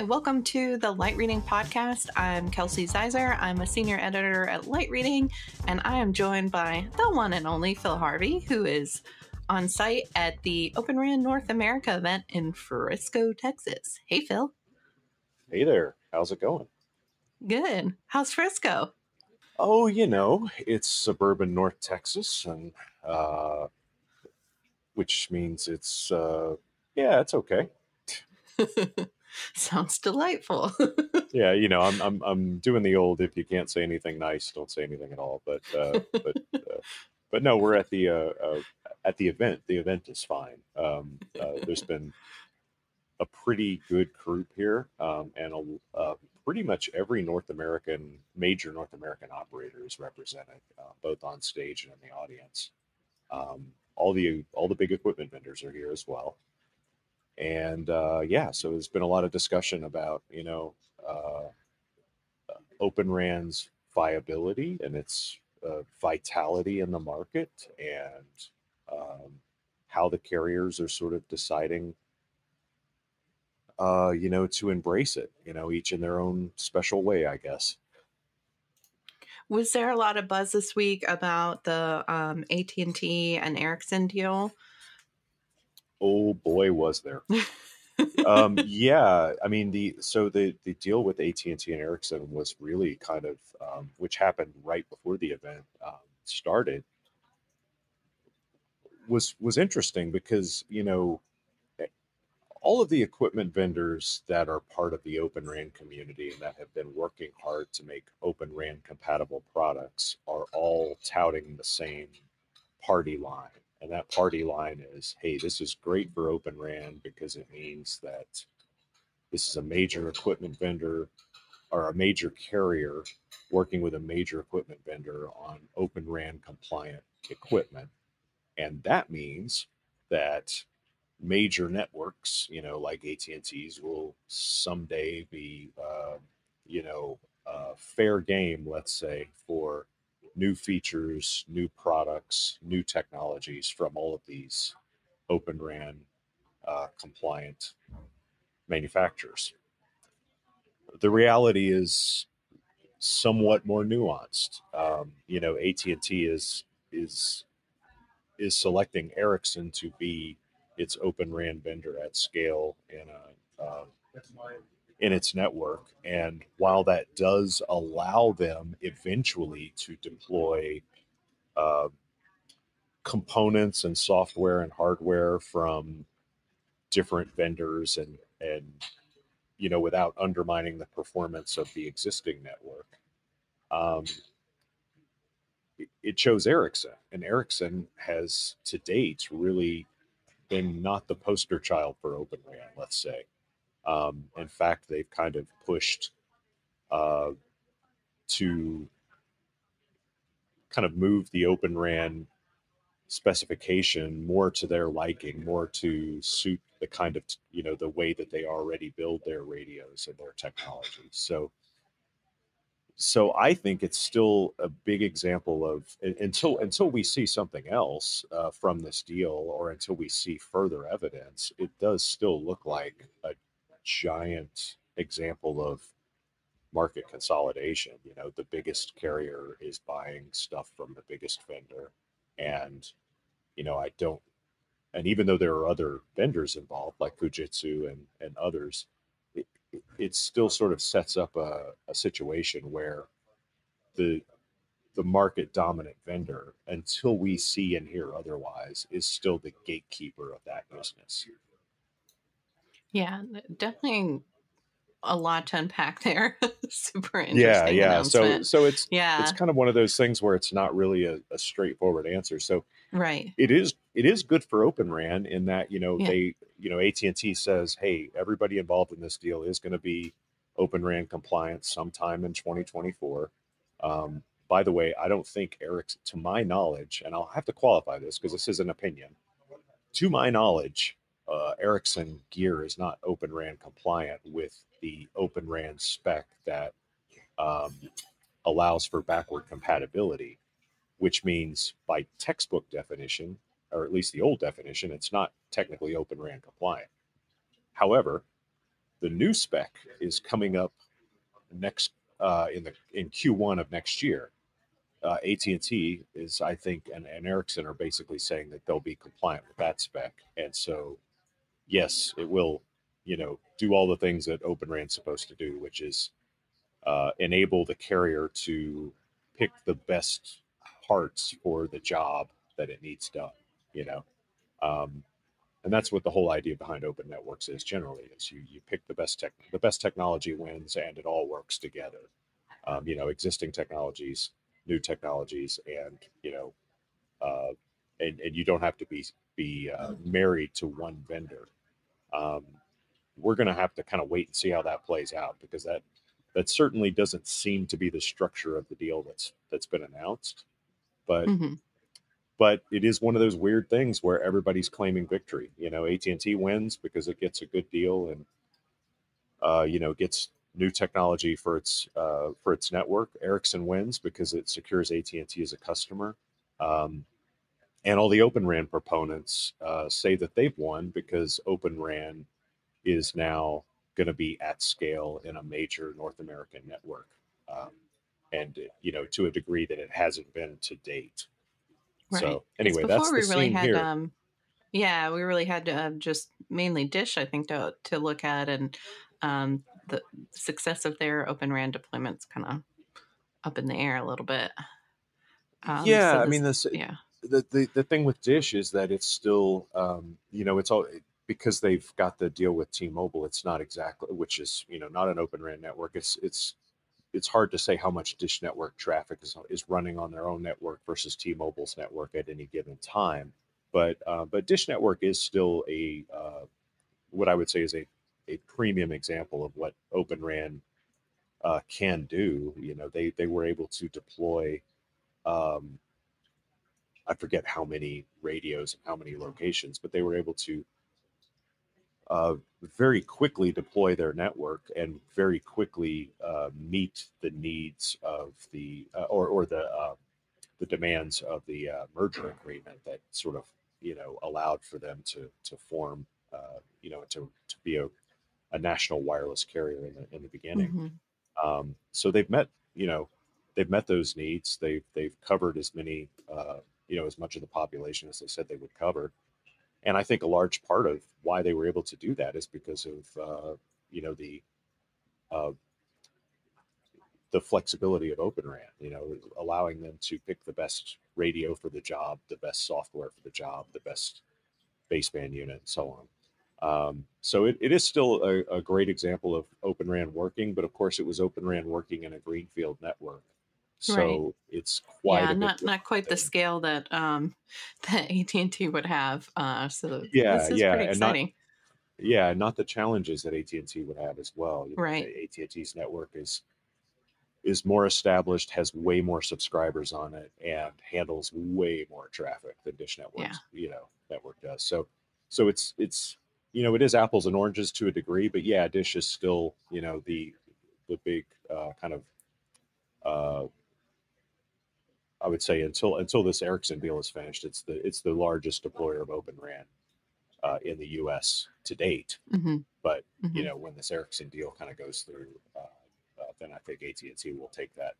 Hi, welcome to the Light Reading Podcast. I'm Kelsey Zeiser. I'm a senior editor at Light Reading, and I am joined by the one and only Phil Harvey, who is on site at the Open RAN North America event in Frisco, Texas. Hey, Phil. Hey there. How's it going? Good. How's Frisco? Oh, you know, it's suburban North Texas, and uh, which means it's uh, yeah, it's okay. Sounds delightful. yeah, you know, I'm I'm I'm doing the old if you can't say anything nice, don't say anything at all. But uh, but uh, but no, we're at the uh, uh, at the event. The event is fine. Um, uh, there's been a pretty good group here, um, and a, uh, pretty much every North American major North American operator is represented, uh, both on stage and in the audience. Um, all the all the big equipment vendors are here as well and uh, yeah, so there's been a lot of discussion about you know uh, Open RAN's viability and its uh, vitality in the market, and um, how the carriers are sort of deciding, uh, you know, to embrace it. You know, each in their own special way, I guess. Was there a lot of buzz this week about the um, AT and T and Ericsson deal? Oh boy, was there. um, yeah, I mean the so the the deal with AT and T and Ericsson was really kind of um, which happened right before the event um, started was was interesting because you know eh, all of the equipment vendors that are part of the Open RAN community and that have been working hard to make Open RAN compatible products are all touting the same party line and that party line is, hey, this is great for Open RAN because it means that this is a major equipment vendor or a major carrier working with a major equipment vendor on Open RAN compliant equipment. And that means that major networks, you know, like AT&T's will someday be, uh, you know, uh, fair game, let's say, for new features, new products, new technologies from all of these Open RAN uh, compliant manufacturers. The reality is somewhat more nuanced. Um, you know, AT and T is is is selecting Ericsson to be its Open RAN vendor at scale in a uh, in its network. And while that does allow them eventually to deploy uh, components and software and hardware from different vendors and and you know without undermining the performance of the existing network um, it chose Ericsson and Ericsson has to date really been not the poster child for open RAN let's say um, in fact, they've kind of pushed uh, to kind of move the Open RAN specification more to their liking, more to suit the kind of you know the way that they already build their radios and their technology. So, so I think it's still a big example of until until we see something else uh, from this deal, or until we see further evidence, it does still look like a giant example of market consolidation. You know, the biggest carrier is buying stuff from the biggest vendor. And, you know, I don't, and even though there are other vendors involved, like Fujitsu and, and others, it, it still sort of sets up a, a situation where the, the market dominant vendor, until we see and hear otherwise, is still the gatekeeper of that business. Yeah, definitely a lot to unpack there. Super interesting. Yeah, yeah. So so it's yeah, it's kind of one of those things where it's not really a, a straightforward answer. So right, it is it is good for Open RAN in that you know yeah. they you know AT and T says, hey, everybody involved in this deal is going to be Open RAN compliant sometime in 2024. Um, by the way, I don't think Eric's, to my knowledge, and I'll have to qualify this because this is an opinion. To my knowledge, uh, Ericsson gear is not Open RAN compliant with the Open RAN spec that um, allows for backward compatibility, which means by textbook definition, or at least the old definition, it's not technically Open RAN compliant. However, the new spec is coming up next uh, in the in Q1 of next year. Uh, AT&T is, I think, and, and Ericsson are basically saying that they'll be compliant with that spec, and so yes, it will, you know, do all the things that Open RAN's supposed to do, which is uh, enable the carrier to pick the best parts for the job that it needs done. You know, um, and that's what the whole idea behind open networks is generally is you, you pick the best tech the best technology wins and it all works together um, you know existing technologies new technologies and you know uh, and, and you don't have to be be uh, married to one vendor um, we're going to have to kind of wait and see how that plays out because that that certainly doesn't seem to be the structure of the deal that's that's been announced but mm-hmm but it is one of those weird things where everybody's claiming victory. You know, AT and T wins because it gets a good deal and uh, you know gets new technology for its uh, for its network. Ericsson wins because it secures AT and T as a customer. Um, and all the Open RAN proponents uh, say that they've won because Open RAN is now going to be at scale in a major North American network, um, and you know to a degree that it hasn't been to date. Right. So anyway, that's the we really scene had, here. Um, yeah, we really had to, um, just mainly Dish, I think, to to look at, and um, the success of their Open RAN deployments kind of up in the air a little bit. Um, yeah, so this, I mean, this, yeah. The, the the thing with Dish is that it's still, um, you know, it's all because they've got the deal with T-Mobile. It's not exactly, which is, you know, not an Open RAN network. It's it's it's hard to say how much Dish Network traffic is, is running on their own network versus T-Mobile's network at any given time. But uh, but Dish Network is still a uh, what I would say is a a premium example of what Open RAN uh, can do. You know, they they were able to deploy. Um, I forget how many radios and how many locations, but they were able to uh, very quickly deploy their network and very quickly uh, meet the needs of the uh, or or the uh, the demands of the uh, merger agreement that sort of you know allowed for them to to form uh, you know to to be a, a national wireless carrier in the in the beginning. Mm-hmm. Um, so they've met you know they've met those needs. They've they've covered as many you know as much of the population as they said they would cover and I think a large part of why they were able to do that is because of uh, you know the uh, the flexibility of Open RAN. You know, allowing them to pick the best radio for the job, the best software for the job, the best baseband unit, and so on. Um, so it, it is still a, a, great example of Open RAN working, but of course it was Open RAN working in a greenfield network. So right. it's quite yeah, not not quite thing. the scale that um that AT and T would have. Uh, so yeah, yeah, and not yeah, not the challenges that AT and T would have as well. You right, AT and T's network is is more established, has way more subscribers on it, and handles way more traffic than Dish Network, yeah. you know, network does. So, so it's it's you know it is apples and oranges to a degree, but yeah, Dish is still you know the the big uh, kind of uh, I would say until until this Ericsson deal is finished, it's the it's the largest deployer of Open RAN uh, in the U.S. to date. Mm-hmm. But mm-hmm. you know, when this Ericsson deal kind of goes through, uh, uh, then I think AT and T will take that.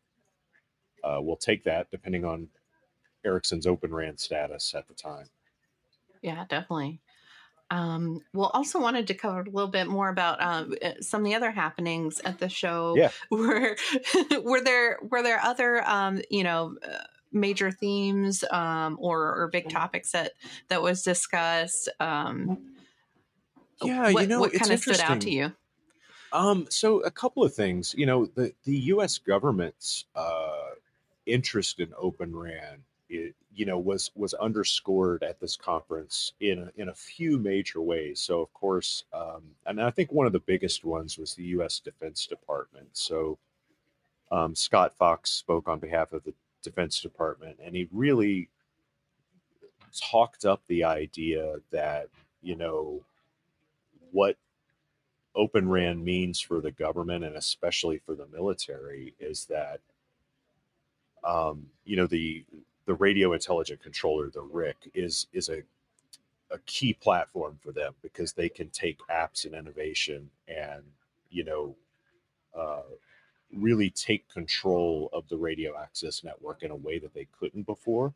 Uh, will take that depending on Ericsson's Open RAN status at the time. Yeah, definitely. Um, well, also wanted to cover a little bit more about um, uh, some of the other happenings at the show. Yeah. Were were there were there other um, you know uh, major themes um, or, or big topics that that was discussed? Um, yeah, what, you know, what kind of stood out to you? Um, so a couple of things. You know, the the U.S. government's uh, interest in Open RAN it, you know was was underscored at this conference in a, in a few major ways. So of course, um, and I think one of the biggest ones was the U.S. Defense Department. So um, Scott Fox spoke on behalf of the Defense Department, and he really talked up the idea that you know what Open RAN means for the government and especially for the military is that um, you know the the radio intelligent controller, the RIC, is is a a key platform for them because they can take apps and innovation and you know uh, really take control of the radio access network in a way that they couldn't before.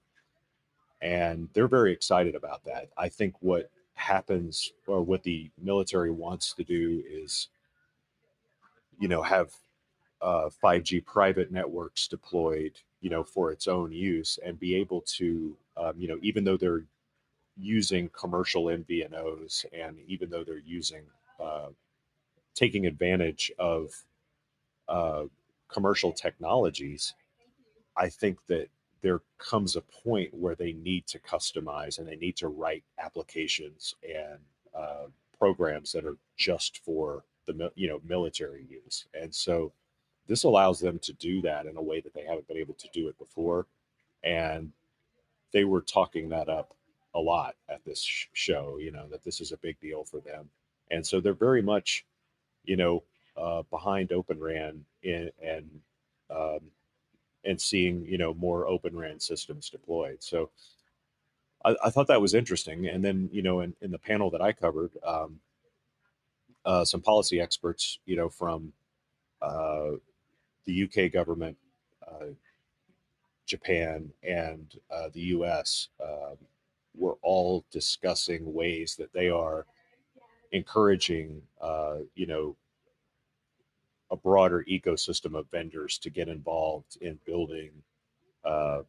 And they're very excited about that. I think what happens or what the military wants to do is you know have uh, 5g private networks deployed you know for its own use and be able to um, you know even though they're using commercial MVNOs and even though they're using uh, taking advantage of uh, commercial technologies, I think that there comes a point where they need to customize and they need to write applications and uh, programs that are just for the you know military use, and so this allows them to do that in a way that they haven't been able to do it before, and they were talking that up a lot at this sh- show, you know, that this is a big deal for them. And so they're very much, you know, uh, behind Open RAN in, and um, and seeing you know more Open RAN systems deployed. So I, I, thought that was interesting. And then you know in, in the panel that I covered, um, uh, some policy experts, you know, from uh, the UK government, uh, Japan, and uh, the US. Um, we're all discussing ways that they are encouraging, uh, you know, a broader ecosystem of vendors to get involved in building uh,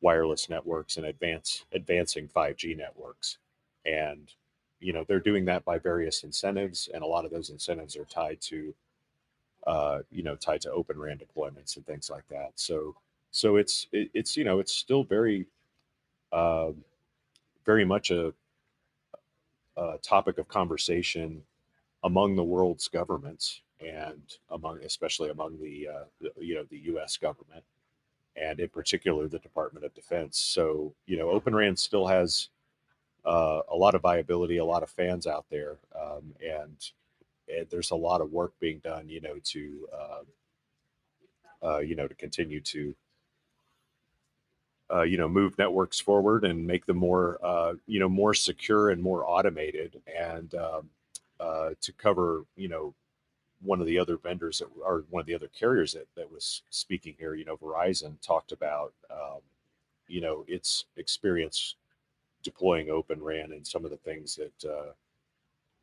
wireless networks and advance advancing 5G networks. And you know they're doing that by various incentives, and a lot of those incentives are tied to, uh, you know, tied to Open RAN deployments and things like that. So so it's it, it's you know it's still very uh, very much a, a topic of conversation among the world's governments and among especially among the, uh, the, you know the U.S. government and in particular the Department of Defense. So you know, Open RAN still has uh, a lot of viability, a lot of fans out there, um, and, and, there's a lot of work being done. You know, to uh, uh you know to continue to uh, you know move networks forward and make them more uh, you know more secure and more automated and um, uh, to cover you know one of the other vendors that or one of the other carriers that, that was speaking here you know verizon talked about um, you know its experience deploying open ran and some of the things that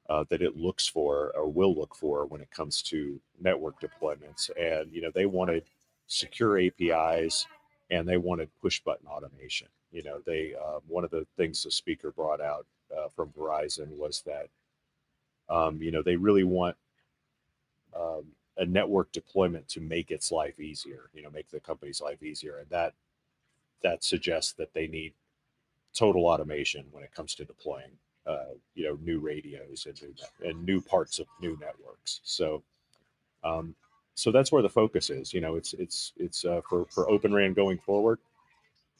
uh, that it looks for or will look for when it comes to network deployments and you know they wanted secure apis and they wanted push button automation. You know, they uh, one of the things the speaker brought out uh, from Verizon was that um, you know they really want um, a network deployment to make its life easier. You know, make the company's life easier, and that that suggests that they need total automation when it comes to deploying uh, you know new radios and new, and new parts of new networks. So um, so that's where the focus is. You know, it's it's it's uh, for for Open RAN going forward.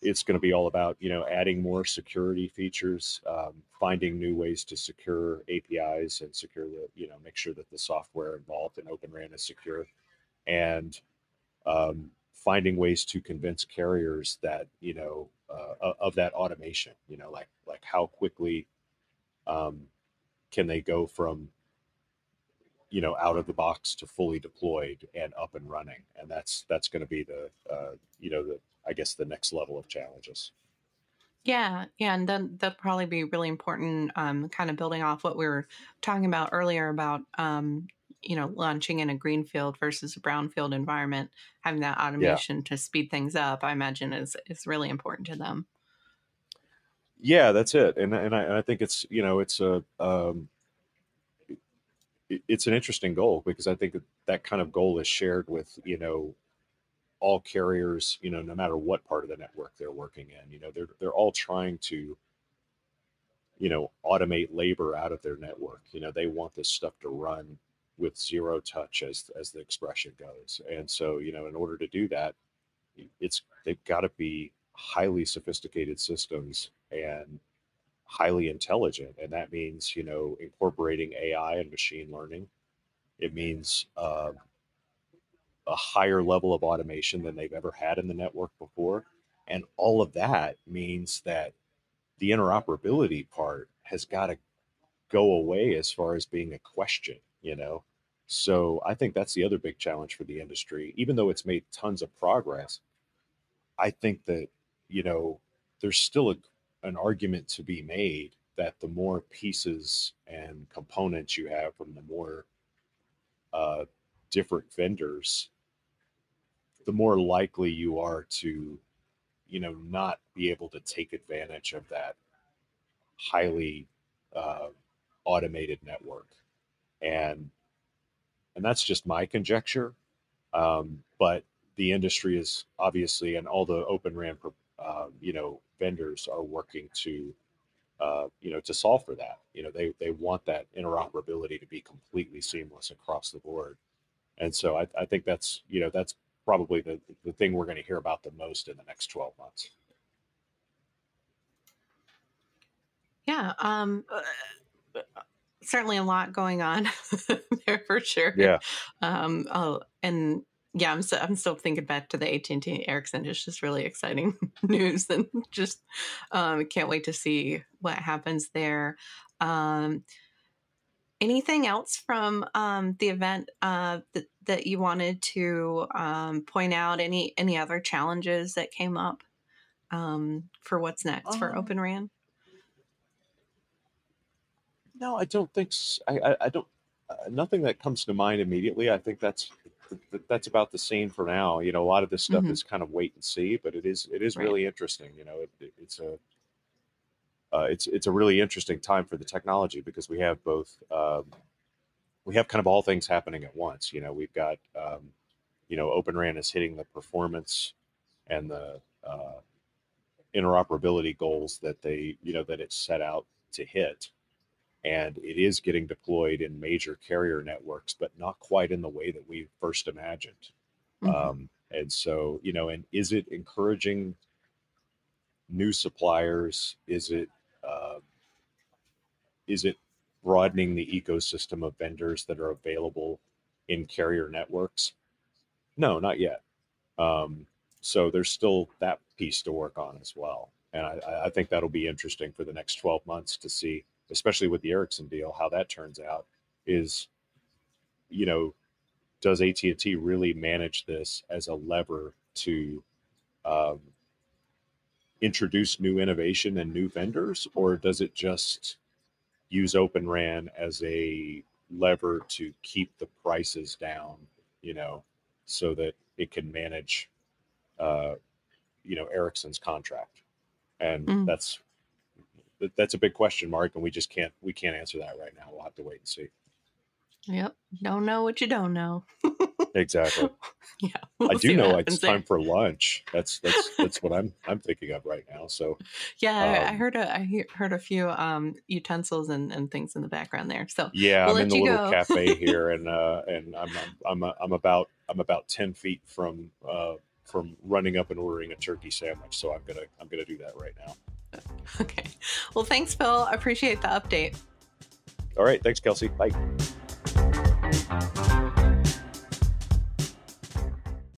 It's going to be all about you know adding more security features, um, finding new ways to secure APIs and secure the you know make sure that the software involved in Open RAN is secure, and um, finding ways to convince carriers that you know uh, of that automation. You know, like like how quickly um, can they go from you know out of the box to fully deployed and up and running? And that's that's going to be the uh, you know the i guess the next level of challenges. Yeah yeah and then that'll probably be really important um, kind of building off what we were talking about earlier about um, you know launching in a greenfield versus a brownfield environment having that automation yeah. to speed things up i imagine is is really important to them yeah that's it and, and, I, and I think it's you know it's a um, it's an interesting goal because I think that, that kind of goal is shared with you know all carriers you know no matter what part of the network they're working in you know they're they're all trying to you know automate labor out of their network you know they want this stuff to run with zero touch as as the expression goes and so you know in order to do that it's they've got to be highly sophisticated systems and highly intelligent. And that means, you know, incorporating AI and machine learning. It means uh, a higher level of automation than they've ever had in the network before. And all of that means that the interoperability part has got to go away as far as being a question, you know. So I think that's the other big challenge for the industry. Even though it's made tons of progress, I think that you know there's still a, an argument to be made that the more pieces and components you have from the more uh, different vendors, the more likely you are to, you know, not be able to take advantage of that highly uh, automated network, and and that's just my conjecture. Um, but the industry is obviously, and all the Open RAN, uh, you know, vendors are working to uh, you know, to solve for that. You know, they they want that interoperability to be completely seamless across the board, and so I, I think that's you know that's probably the the thing we're going to hear about the most in the next twelve months. Yeah, um, uh, certainly a lot going on there for sure. Yeah. Um, oh, and yeah, I'm so, I'm still thinking back to the AT and T Ericsson. It's just really exciting news, and just um, can't wait to see what happens there. Um, anything else from um, the event uh, that that you wanted to um, point out? Any any other challenges that came up um, for what's next for Um, Open RAN? No, I don't think so i don't uh, nothing that comes to mind immediately. I think that's th- that's about the same for now. You know, a lot of this stuff Mhm. is kind of wait and see, but it is it is Right. really interesting. You know, it, it- it's a uh, it's it's a really interesting time for the technology because we have both um, we have kind of all things happening at once. You know, we've got um, you know Open RAN is hitting the performance and the uh, interoperability goals that they you know that it's set out to hit, and it is getting deployed in major carrier networks, but not quite in the way that we first imagined. Mhm. Um, and so, you know, and is it encouraging new suppliers? Is it uh, is it broadening the ecosystem of vendors that are available in carrier networks? No, not yet. Um, so there's still that piece to work on as well, and I- I think that'll be interesting for the next 12 months to see, especially with the Ericsson deal, how that turns out. Is you know does AT&T really manage this as a lever to um, introduce new innovation and new vendors, or does it just use Open RAN as a lever to keep the prices down, you know, so that it can manage, uh, you know, Ericsson's contract? And Mm. that's that- that's a big question mark, and we just can't we can't answer that right now. We'll have to wait and see. Yep. Don't know what you don't know. Exactly. Yeah. I we'll do know it's there. time for lunch. That's that's that's what I'm I'm thinking of right now. So Yeah, I, I um, heard a I he- heard a few um utensils and, and things in the background there. So yeah, We'll I'm in the little go. cafe here, and uh, and I'm I'm I'm, I'm about I'm about ten feet from uh, from running up and ordering a turkey sandwich. So I'm gonna I'm gonna do that right now. okay. Well, thanks, Phil. Appreciate the update. All right, thanks, Kelsey. Bye.